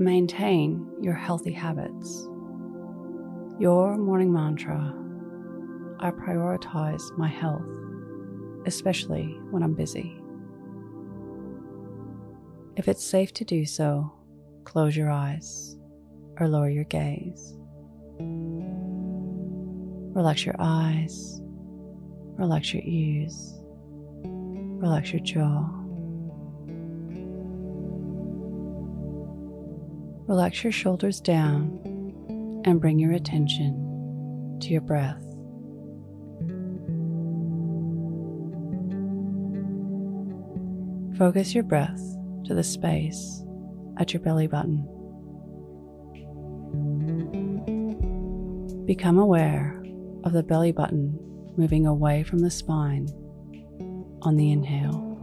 Maintain your healthy habits. Your morning mantra I prioritize my health, especially when I'm busy. If it's safe to do so, close your eyes or lower your gaze. Relax your eyes, relax your ears, relax your jaw. Relax your shoulders down and bring your attention to your breath. Focus your breath to the space at your belly button. Become aware of the belly button moving away from the spine on the inhale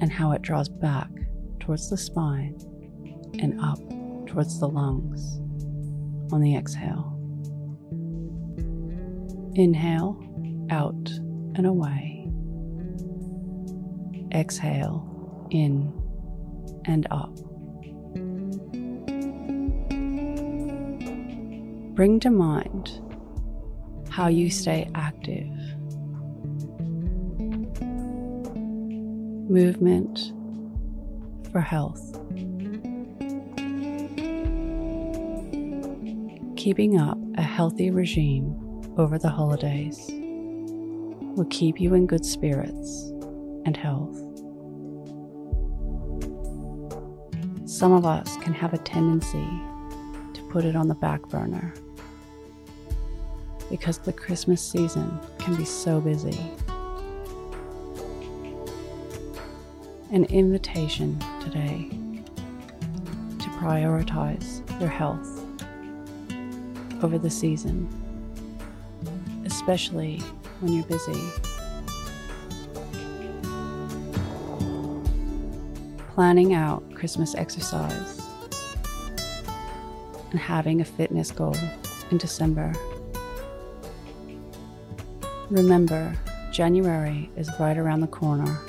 and how it draws back towards the spine and up towards the lungs on the exhale. Inhale out and away. Exhale in and up. Bring to mind how you stay active. Movement for health. Keeping up a healthy regime over the holidays will keep you in good spirits and health. Some of us can have a tendency to put it on the back burner because the Christmas season can be so busy. An invitation today to prioritize your health over the season, especially when you're busy. Planning out Christmas exercise and having a fitness goal in December. Remember, January is right around the corner,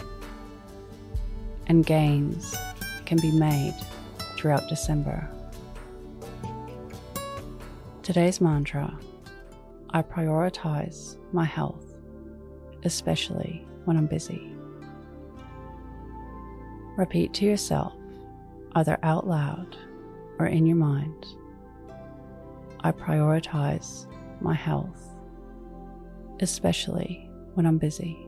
and gains can be made throughout December. Today's mantra I prioritize my health, especially when I'm busy. Repeat to yourself, either out loud or in your mind I prioritize my health, especially when I'm busy.